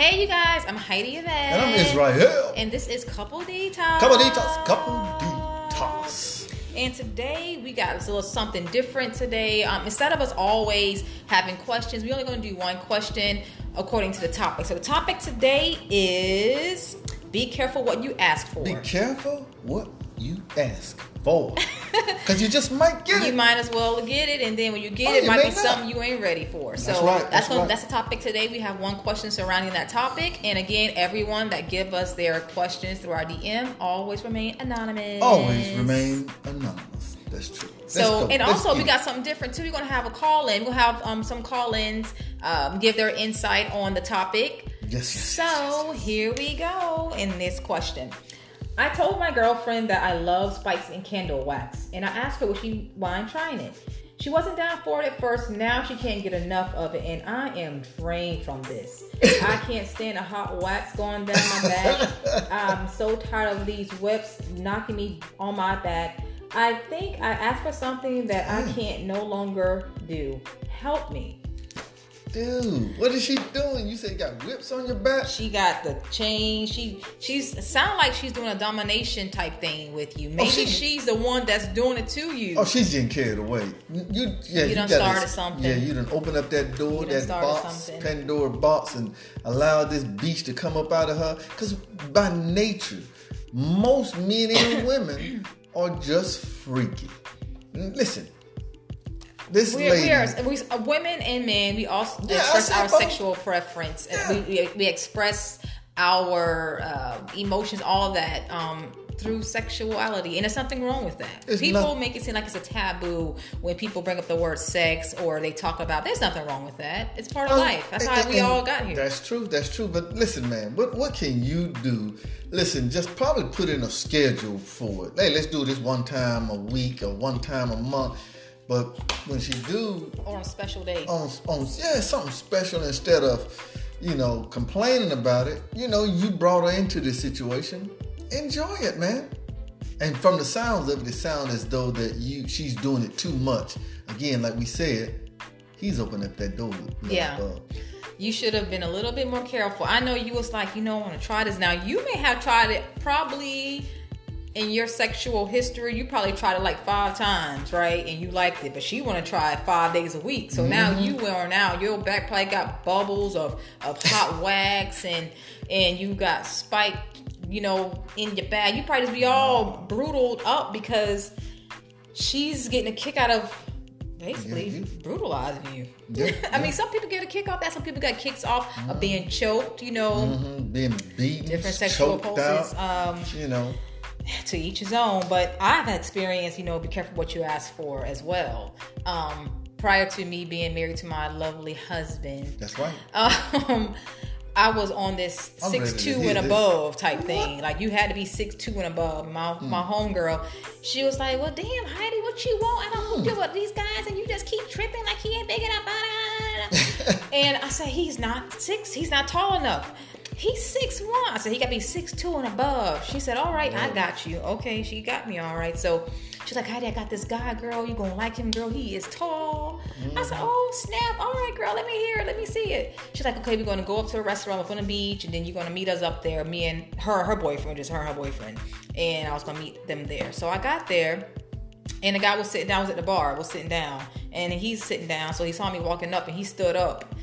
Hey, you guys, I'm Heidi Yvette. And I'm Israel. And this is Couple Detox. Couple Detox. Couple Detox. And today we got a little something different today. Um, instead of us always having questions, we're only going to do one question according to the topic. So the topic today is be careful what you ask for. Be careful what you ask for. Because you just might get you it. might as well get it, and then when you get Oh, it, it might be not. something you ain't ready for. So That's right, that's that's right. that's the topic today. We have one question surrounding that topic, and again, everyone that give us their questions through our DM always remain anonymous. Always remain anonymous. That's true. So and Let's also we got something different too. We're gonna have a call in. We'll have um, some call ins um, give their insight on the topic. Yes, yes, So here we go in this question. I told my girlfriend that I love spikes and candle wax, and I asked her would she mind trying it. She wasn't down for it at first. Now she can't get enough of it, and I am drained from this. I can't stand a hot wax going down my back. I'm so tired of these whips knocking me on my back. I think I asked for something that I mm. can't no longer do. Help me. Dude, what is she doing? You said you got whips on your back? She got the chain. She she's sound like she's doing a domination type thing with you. Oh, Maybe she- she's the one that's doing it to you. Oh, she's getting carried away. You, yeah, You done gotta- started something. Yeah, you done open up that door, that box, something. Pandora box, and allow this beast to come up out of her. Because by nature, most men and women are just freaky. Listen, this We're, lady. we are we, uh, women and men. We also Yeah, express our both. sexual preference. Yeah. We, we, we express our uh, emotions, all that, um, through sexuality, and there's nothing wrong with that. It's people not- make it seem like it's a taboo when people bring up the word sex or they talk about. There's nothing wrong with that. It's part of life. That's how Oh, And- we and all got here. That's true. That's true. But listen, man, what what can you do? Listen, just probably put in a schedule for it. Hey, let's do this one time a week or one time a month. But when she do Or on special day. on on yeah something special instead of you know complaining about it, you know you brought her into this situation. Enjoy it, man. And from the sounds of it, it sounds as though that you she's doing it too much. Again, like we said, he's opening up that door. Yeah. you should have been a little bit more careful. I know you was like, you know, I want to try this. Now you may have tried it probably in your sexual history. You probably tried it like five times, right? And you liked it, but she want to try it five days a week. So now Mm-hmm. you are now your back probably got bubbles of of hot wax and and you got spiked, you know, in your back. You probably just be all brutaled up because she's getting a kick out of. Basically, Yeah, you- brutalizing you. Yeah, I mean, some people get a kick off that. Some people get kicks off of being choked. You know, Mhm, being beaten, different sexual pulses. out, Um, you know. To each his own. But I've had experience. You know, be careful what you ask for as well. Um, prior to me being married to my lovely husband, That's right. um, I was on this I'm six two and this. above type thing. Like you had to be six two and above. My Hmm. my homegirl, she was like, "Well, damn, Heidi, what you want? I don't you up with these guys, and you just keep tripping like he ain't big enough." ah, ah, ah, ah." and I said, "He's not six. He's not tall enough." He's six one. I said he got to be six two and above. She said, "All right, I got you." Okay, she got me all right. So she's like, "Heidi, I got this guy, girl. You gonna like him, girl? He is tall." I said, "Oh snap! All right, girl. Let me hear it. Let me see it." She's like, "Okay, we're gonna go up to a restaurant up on the beach, and then you're gonna meet us up there. Me and her, her boyfriend, just her and her boyfriend, and I was gonna meet them there." So I got there. And the guy was sitting down, was at the bar, was sitting down, and he's sitting down. So he saw me walking up, and he stood up.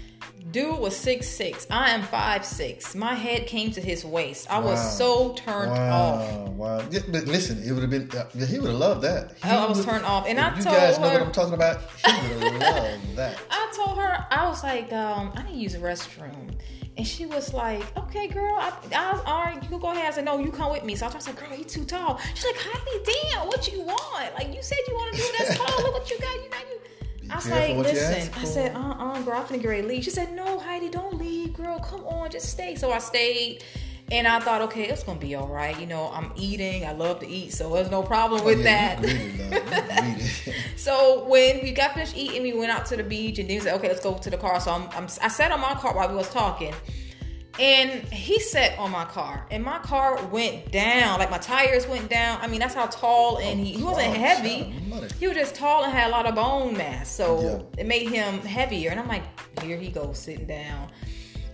Dude was six six. I am five six. My head came to his waist. I was so turned off. Wow, wow. Yeah, but listen, it would have been. Uh, he would have loved that. He I was turned off, and I you told guys know what I'm talking about. He would have loved that. I told her I was like, um, I need to use a restroom. And she was like, okay, girl, I, I, all right, you can go ahead. I said, no, you come with me. So I was like, girl, he too tall. She's like, Heidi, damn, what you want? Like, you said you want to do this tall. Look what you got. You know, you. I was like, listen. I said, uh uh girl, I'm finna get ready to leave. She said, no, Heidi, don't leave, girl. Come on, just stay. So I stayed. And I thought, okay, it's gonna be all right. You know, I'm eating. I love to eat, so there's no problem with Oh, yeah, that. Greedy, love. You greedy. So when we got finished eating, we went out to the beach, and then he said, "Okay, let's go to the car." So I'm, I'm I sat on my car while we was talking, and he sat on my car, and my car went down. Like my tires went down. I mean, that's how tall, and he, he wasn't Oh, heavy. son of mother. He was just tall and had a lot of bone mass, so Yeah. it made him heavier. And I'm like, here he goes sitting down.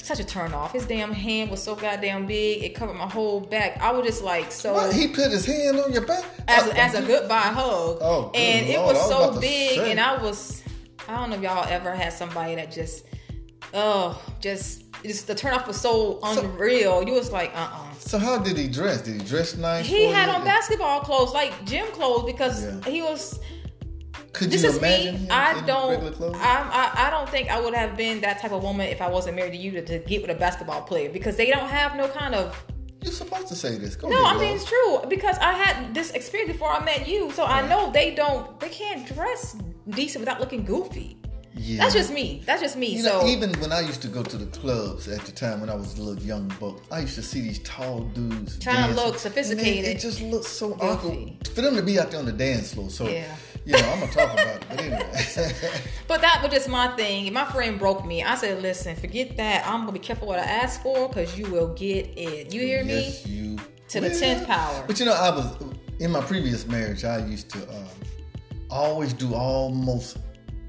such a turn off. His damn hand was so goddamn big, it covered my whole back. I was just like so. What? He put his hand on your back as, Oh, a, as a goodbye hug. Oh, good and it was was so big, and I was, I don't know if y'all ever had somebody that just, oh, just, just the turn off was so unreal. you was like, uh uh So how did he dress? Did he dress nice? He had you? on basketball clothes, like gym clothes, because Yeah. he was. Could This you is imagine me. I don't. I, I I don't think I would have been that type of woman if I wasn't married to you to, to get with a basketball player because they don't have no kind of You're supposed to say this. Go No, I mean love. it's true because I had this experience before I met you, so I know they don't, they can't dress decent without looking goofy. Yeah. That's just me. That's just me. You so know, even when I used to go to the clubs at the time when I was a little young buck, I used to see these tall dudes Trying to look sophisticated. they- It just looked so awkward for them to be out there on the dance floor. So, Yeah. you know, I'm gonna talk about it. But anyway, But that was just my thing. If my friend broke me, I said, "Listen, forget that. I'm gonna be careful what I ask for because you will get it. You hear me? yes, you To the 10th power. But you know, I was in my previous marriage. I used to um, always do almost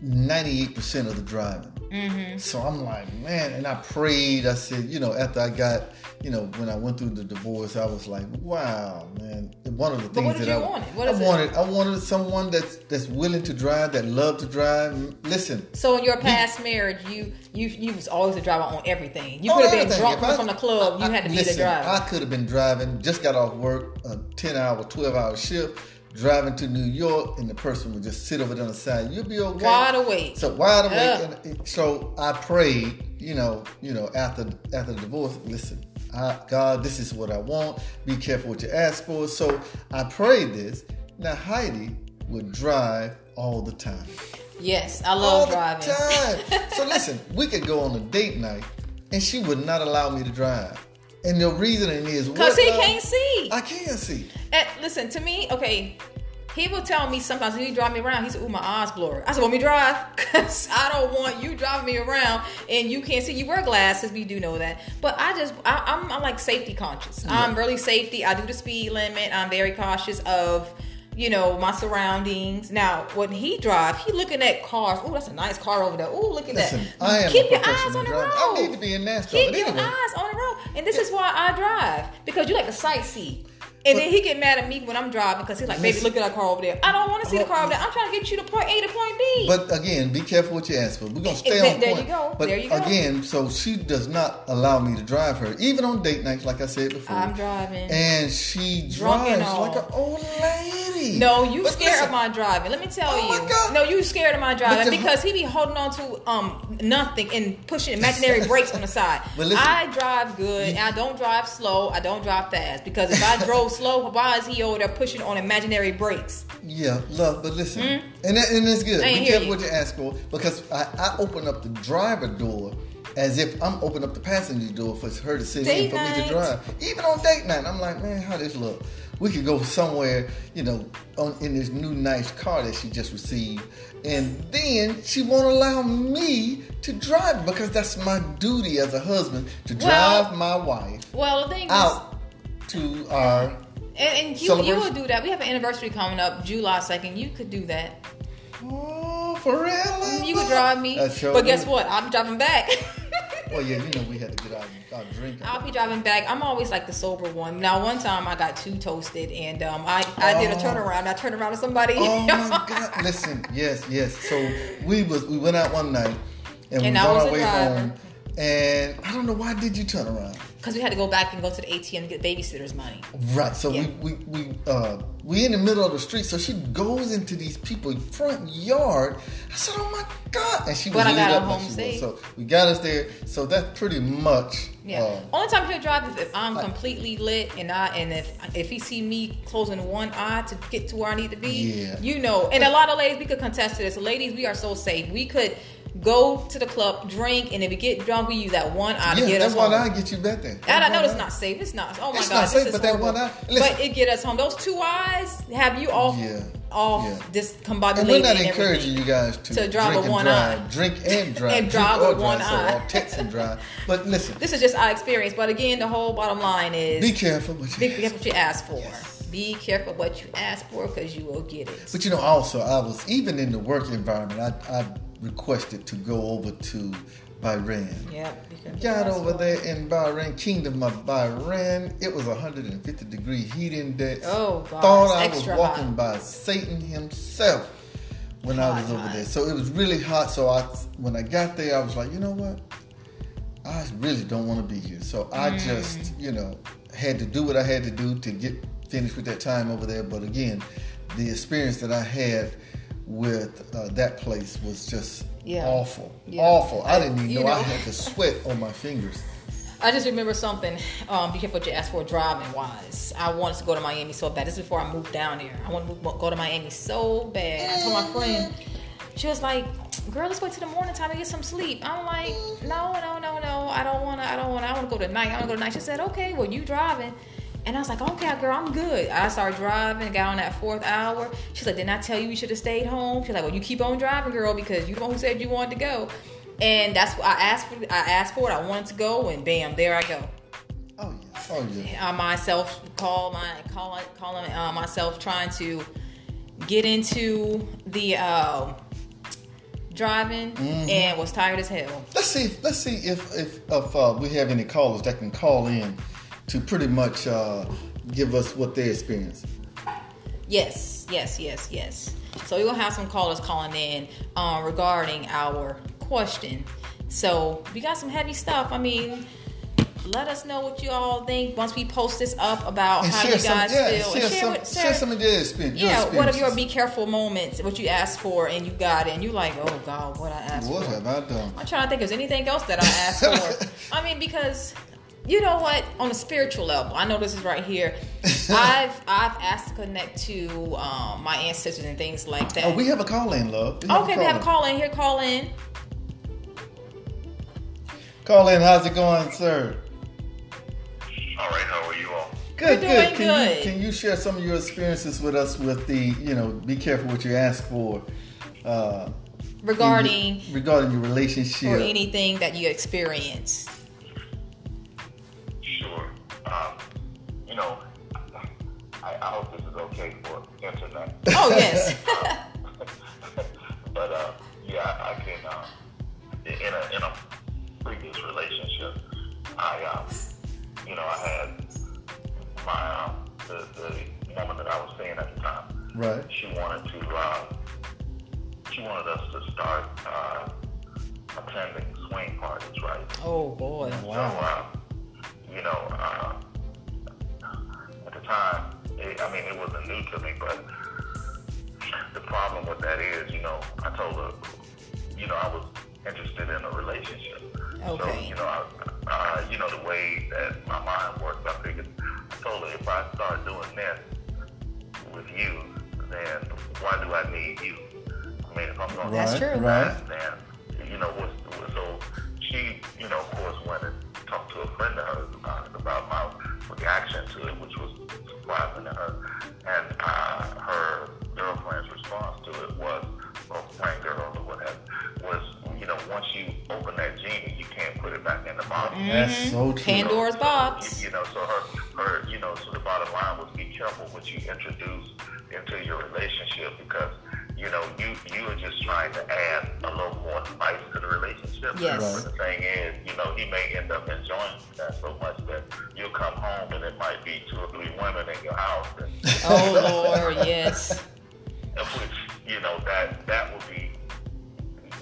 98 percent of the driving. Mm-hmm. So I'm like, man, and I prayed. I said, you know, after I got, you know, when I went through the divorce, I was like, wow, man. One of the things what did that you I, want? What I is it? wanted, I wanted someone that's that's willing to drive, that love to drive. Listen, So in your past marriage, you you you was always the driver on everything. You could have been drunk I- from the club. You had to be listen, the driver. I could have been driving, just got off work, a 10 hour, 12 hour shift, driving to New York, and the person would just sit over there on the side. You'll be okay. Wide awake. So wide awake. And so I prayed, you know, you know, after after the divorce, listen, I, God, this is what I want. Be careful what you ask for. So I prayed this. Now Heidi would drive all the time. yes, I all love the driving. time. so listen, we could go on a date night, and she would not allow me to drive. And the reasoning is Cause what, he can't see. I can't see. Eh, listen to me, okay. He will tell me sometimes when he drive me around. He said, "Ooh, my eyes blurry." I said, "Want me drive? Cause I don't want you driving me around and you can't see. You wear glasses, we do know that. But I just, I, I'm, I'm like safety conscious. I'm really safety. I do the speed limit. I'm very cautious of, you know, my surroundings. Now, when he drive, he looking at cars. Oh, that's a nice car over there. Oh, look at Listen, that. I am Keep your eyes on the driver. road. I need to be in NASCAR, Keep but your anyway. eyes on the road, and this is why I drive because you like to sightsee. And then he get mad at me when I'm driving because he's like, "Baby, Listen. look at that car over there." I don't want to see the car over there. I'm trying to get you to point A to point B. But again, be careful what you ask for. We're gonna stay There- on there point. you go. But There you go. again, so she does not allow me to drive her, even on date nights, like I said before. I'm driving. and she Drunk drives all. like an old lady. no, you But scared listen, of my driving. Let me tell Oh my you. God. No, you scared of my driving the- because he be holding on to um nothing and pushing imaginary brakes on the side. But listen. I drive good and I don't drive slow. I don't drive fast because if I drove slow, why is he over there pushing on imaginary brakes? Yeah, love, but listen, and that, and that's good. I ain't careful what you ask for because I, I open up the driver door as if I'm opening up the passenger door for her to sit Date in for me to drive. Even on date night, I'm like, man, how this look? We could go somewhere, you know, on, in this new nice car that she just received, and then she won't allow me to drive because that's my duty as a husband to Well- drive my wife Well, the thing is, out to our. And, and you, you would do that. We have an anniversary coming up July 2nd. You could do that. Oh, for real? You would drive me. But guess what? I'm driving back. Well, yeah, you know we had to get our, our drink. I'll be driving back. I'm always like the sober one. Now, one time I got too toasted and um, I, I did a Oh. turnaround. I turned around to somebody. Oh my God! Listen, yes, yes. So we was we went out one night and, we And was I on our way driver. home, and I don't know why did you turn around? Because we had to go back and go to the ATM to get babysitter's money. Right. So Yeah. we we we uh we in the middle of the street. So she goes into these people's front yard. I said, "Oh my God!" And she was But I got up home safe. So we got us there. So that's pretty much. Yeah. Uh, Only time he'll drive is if I'm completely lit and I and if if he see me closing one eye to get to where I need to be, Yeah. you know. And a lot of ladies we could contest to this. Ladies, we are so safe. We could go to the club, drink, and if we get drunk, we use that one eye to yeah, get that's us why home. I get you back there. And I know it's not safe. It's not. Oh my It's god, not safe, but that one eye- listen. but it get us home. Those two eyes have you off, Yeah. off Yeah. discombobulated. And we're not and encouraging you guys to, To drive drink with and one drive, eye. drink and drive, And drive with one drive, eye. So, or text and drive. But listen, This is just our experience. But again, the whole bottom line is be careful. What be you, careful what you ask for. Be careful what you ask for because you will get it. but you know, also I was even in the work environment. I, I requested to go over to Bahrain. Careful Got over that there in Bahrain, Kingdom of Bahrain. It was 150 degree heat index. Oh, God, Thought I was walking hot. by Satan himself when I was over hot. there. So it was really hot. So I, when I got there, I was like, you know what? I really don't want to be here. So I Mm. just, you know, had to do what I had to do to get finished with that time over there. But again, the experience that I had with uh, that place was just Yeah. awful. Yeah. Awful. I didn't even You know, I had the sweat on my fingers. I just remember something. Um, be careful what you ask for driving wise. I wanted to go to Miami so bad. This is before I moved down here. I want to move, go to Miami so bad. I told my friend, she was like, "Girl, let's wait till the morning time to get some sleep." I'm like, "No, no, no, no. I don't wanna. I don't wanna. I wanna go tonight. I wanna go tonight." She said, "Okay, well you driving." And I was like, okay, girl, I'm good. I started driving, got on that fourth hour. She's like, didn't I tell you you should have stayed home? She's like, well, you keep on driving, girl, because you the one who said you wanted to go. And that's what I asked for. I asked for it. I wanted to go, and bam, there I go. Oh yeah. Oh yeah. I myself call my call calling uh, myself trying to get into the uh, driving Mm-hmm. and was tired as hell. Let's see. Let's see if if, if uh, we have any callers that can call in to pretty much uh, give us what they experienced. Yes, yes, yes, yes. So we're gonna have some callers calling in um, regarding our question. So we got some heavy stuff. I mean, let us know what you all think once we post this up about And how share you some. guys Yeah. feel. Share, And some. what- Share some of experience. your yeah, what are your be careful moments? What you asked for and you got it, and you like, oh God, what I asked What for. have I done? I'm trying to think if there's anything else that I asked for. I mean, because you know what, on a spiritual level, I know this is right here. I've I've asked to connect to um, my ancestors and things like that. Oh, we have a call in, love. We okay, we have a call in here. Call in. Call in. How's it going, sir? All right, how are you all? Good, We're good. Can good. you can you share some of your experiences with us with the you know be careful what you ask for uh, regarding your- regarding your relationship. or anything that you experience. You know, I, I hope this is okay for internet. Oh yes. but uh, yeah, I, I can. Uh, in a in a previous relationship, I um, you know, I had my um, the the woman that I was seeing at the time. Right. She wanted to. Uh, she wanted us to start uh, attending swing parties, right? oh boy. So, uh, you know, uh, at the time, it, I mean, it wasn't new to me, but the problem with that is, you know, I told her, you know, I was interested in a relationship. Okay. So, you know, I, uh, you know, the way that my mind works, I figured, I told her, if I start doing this with you, then why do I need you? I mean, if I'm going to right. Right. and you reaction to it, which was surprising to her. And uh, her girlfriend's response to it was, or friend girl or whatever, was, you know, once you open that genie, you can't put it back in the bottle. That's so true. Pandora's So, box. You, you know, so her, her, you know, so the bottom line was be careful what you introduce into your relationship because, you know, you you are just trying to add a little more spice to the relationship. Yes. But the thing is, you know, he may end up enjoying come home and it might be two or three women in your house, and Oh Lord, yes. which you know that that would be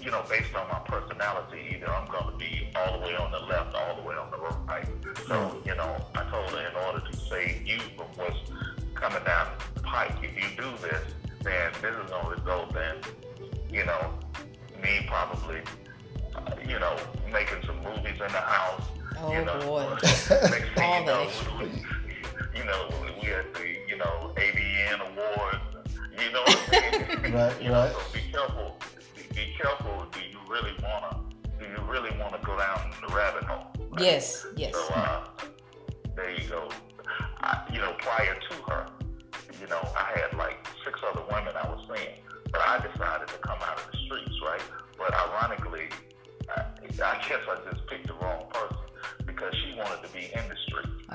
you know based on my personality either i'm going to be all the way on the left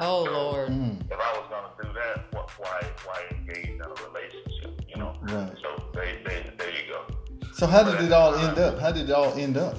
Oh So, Lord. Mm, If I was gonna do that, what, why why engage in a relationship? You know. Right. So they, they, there you go. So how did it all end up? How did it all end up?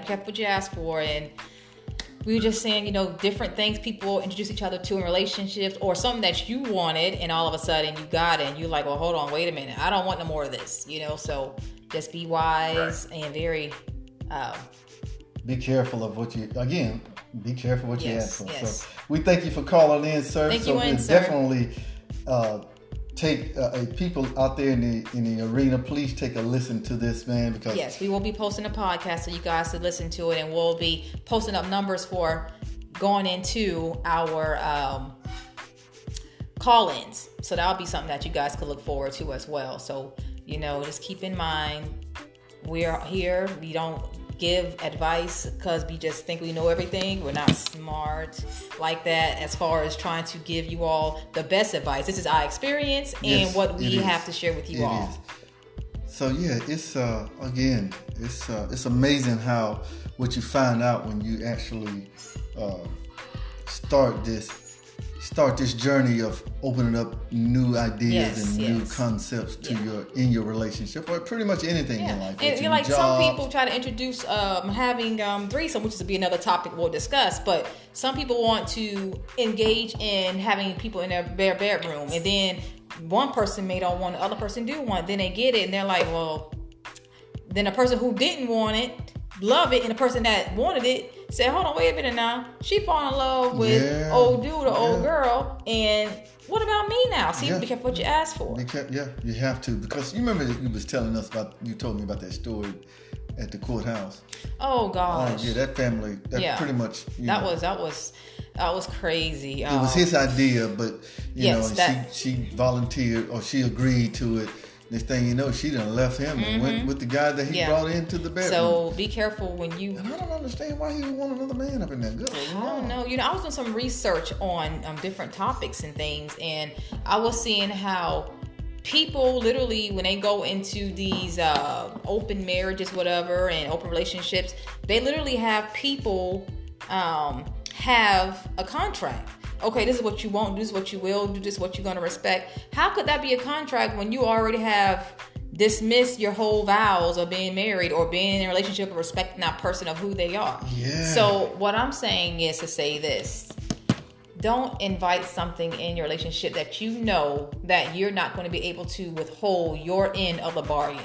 Yep, you gotta be careful what you ask for. And we were just saying, you know, different things people introduce each other to in relationships or something that you wanted and all of a sudden you got it and you're like, well, hold on, wait a minute. I don't want no more of this, you know? So just be wise and very, um, Be careful of what you again. Be careful what you ask for. yes. So we thank you for calling in, sir. Thank so you we'll in, sir. definitely uh, take uh, people out there in the in the arena. Please take a listen to this man because yes, we will be posting a podcast so you guys to listen to it and we'll be posting up numbers for going into our, um, call-ins. So that'll be something that you guys could look forward to as well. So, you know, just keep in mind we're here. We don't give advice because we just think we know everything. We're not smart like that as far as trying to give you all the best advice. This is our experience and Yes, what we have to share with you It all. is. So yeah, it's uh again, it's uh it's amazing how what you find out when you actually uh, start this start this journey of opening up new ideas Yes, and new concepts to Yeah. your in your relationship or pretty much anything Yeah. in life. And, with and your like some people try to introduce um, having um, threesome, which is to be another topic we'll discuss. But some people want to engage in having people in their bare bedroom, and then one person may don't want the other person do want. Then they get it, and they're like, well, then the person who didn't want it love it, and the person that wanted it said, hold on, wait a minute now. She fall in love with Yeah. old dude or old girl, and what about me now? See, Yeah. be careful what you ask for. You can't- yeah, you have to because you remember you was telling us about you told me about that story at the courthouse. Oh Oh gosh. yeah, that family that Yeah. pretty much That know, was that was that was crazy. it was his um, idea, but you Yes, know, that- she she volunteered or she agreed to it. Next thing you know, she done left him and went with the guy that he Mm-hmm. Yeah. brought into the bedroom. So be careful when you. and I don't understand why he would want another man up in there. Good I don't know. You know, I was doing some research on um, different topics and things, and I was seeing how people literally, when they go into these uh, open marriages, whatever, and open relationships, they literally have people um, have a contract. Okay, this is what you won't do. This is what you will do. This is what you're going to respect. How could that be a contract when you already have dismissed your whole vows of being married or being in a relationship or respecting that person of who they are? Yeah. So what I'm saying is to say this don't invite something in your relationship that you know that you're not going to be able to withhold your end of the bargain.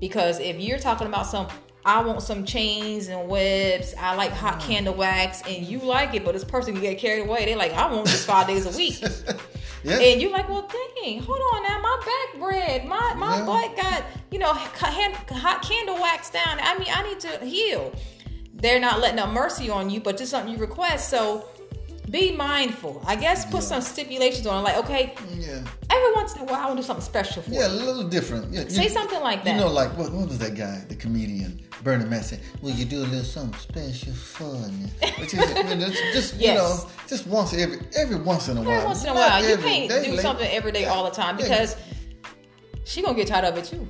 Because if you're talking about some, I want some chains and webs, I like hot mm. candle wax, and you like it, but this person can get carried away. They're like, I want this five days a week. yeah. And you're like, well, dang, hold on now, my back red, my my Yeah. butt got, you know, hand, hot candle wax down. I mean, I need to heal. They're not letting up mercy on you, but just something you request. So be mindful. I guess put some stipulations on it, like, okay, yeah. every once in a while, I want to do something special for you. Yeah, a little different. Yeah, Say you- something like that. You know, like what, what was that guy, the comedian Bernie Mac said? Will you do a little something special for me? Which is you just, just you know, just once every every once in a while. Every once in a while, you can't do something every day all the time Yeah. because she gonna get tired of it too.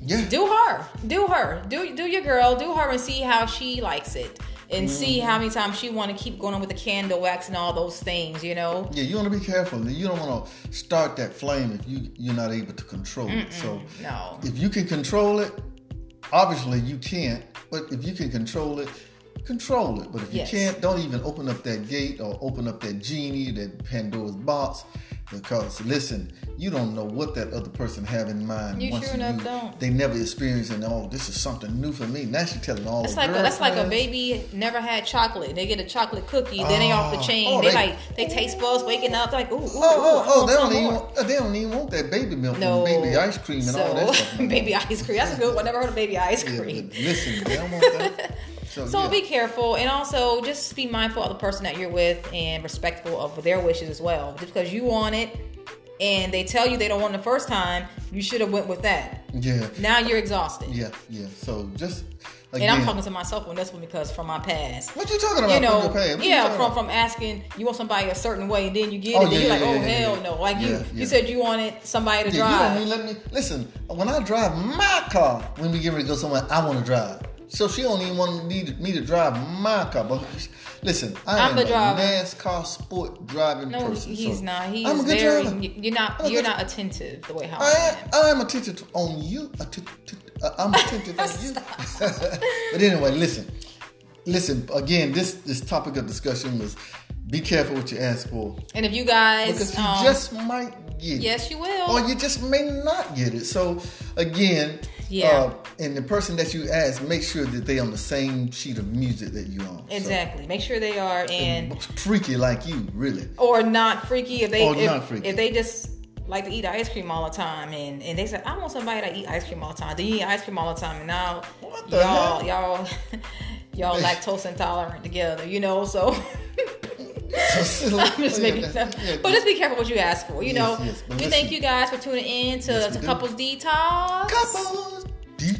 Yeah, do her do her do do your girl do her and see how she likes it and see Mm-hmm. how many times she want to keep going on with the candle wax and all those things you know yeah. You want to be careful. You don't want to start that flame if you you're not able to control it. So no if you can control it, obviously you can't. But if you can control it, control it. But if you Yes. can't, don't even open up that gate or open up that genie, that Pandora's box. Because listen, you don't know what that other person have in mind. You sure enough don't. They never experienced and oh, this is something new for me. Now she's telling all that's like a, that's like a baby never had chocolate they get a chocolate cookie then they off the Oh, chain oh, they, they- like they taste buds waking up like ooh, ooh, Oh, oh, oh! They don't even want, they don't even want that baby milk no and baby ice cream and so, all that stuff. baby ice cream that's a good one never heard of baby ice cream but listen, they don't want that. So, So yeah. be careful, and also just be mindful of the person that you're with, and respectful of their wishes as well. Just because you want it, and they tell you they don't want it the first time, you should have went with that. Yeah, Now you're exhausted. yeah, yeah. So just And I'm talking to myself on this one because from my past. what you talking about? You know, from your past? What you yeah, from about? from asking you want somebody a certain way, and then you get Oh, it, yeah, you're like, yeah, oh yeah, hell no! Like you, you said you wanted somebody to Yeah, you drive. don't let me listen. When I drive my car, when we get ready to go somewhere, I want to drive. So she don't even want me to, me to drive my car. But listen, I I'm am the a driver. NASCAR sport driving no, person. he's so not. He's I'm a good very. driver. You're not. I'm You're not attentive the way how I, I am. I am attentive on you. Uh, I'm attentive on you. but anyway, listen, listen. Again, this this topic of discussion was be careful what you ask for And if you guys, because you um, just might get it. yes, you will. or you just may not get it. So again, Yeah. uh, and the person that you ask, make sure that they on the same sheet of music that you on. So, exactly. Make sure they are and freaky like you, really. or not freaky if they Or if, not freaky. if they just like to eat ice cream all the time and and they said I want somebody to eat ice cream all the time. They eat ice cream all the time and now y'all hell? y'all y'all lactose intolerant together, you know. So I'm just making stuff. Yeah, But just be careful what you ask for. You Yes, know, yes, we listen. thank you guys for tuning in to, Yes, to do. Couples Detox. couples.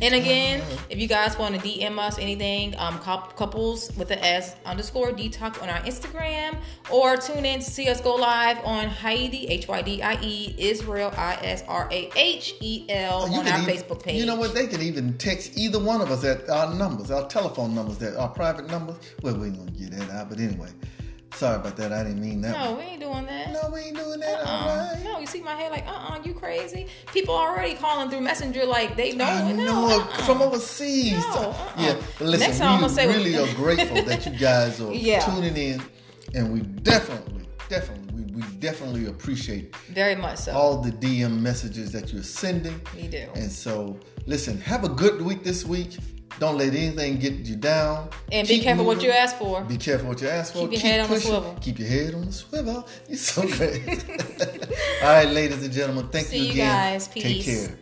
And again, if you guys want to DM us anything, um, couples with the S underscore detox on our Instagram, or tune in to see us go live on Heidi H Y D I E Israel I S R A H E L You on our even- Facebook page. You know what? They can even text either one of us at our numbers, our telephone numbers, that our private numbers. Well, we ain't gonna get that out, but anyway, sorry about that. I didn't mean that. No, one. we ain't doing that. no, we ain't doing that. Uh-uh. Right. No, you see my head like, uh, uh you crazy? People already calling through Messenger like they know. I no, know uh-uh. from overseas. No, So, uh-uh. Yeah, listen, Next time I'm we gonna say- really are grateful that you guys are Yeah. tuning in, and we definitely, definitely, we, we definitely appreciate Very much so. all the DM messages that you're sending. We do. And so, listen, have a good week this week. Don't let anything get you down. and be Keep careful what you ask for. Be careful what you ask for. Keep your head on the swivel. Keep your head on the swivel. You're so great. All right, ladies and gentlemen, thank See you you again. guys. Take care.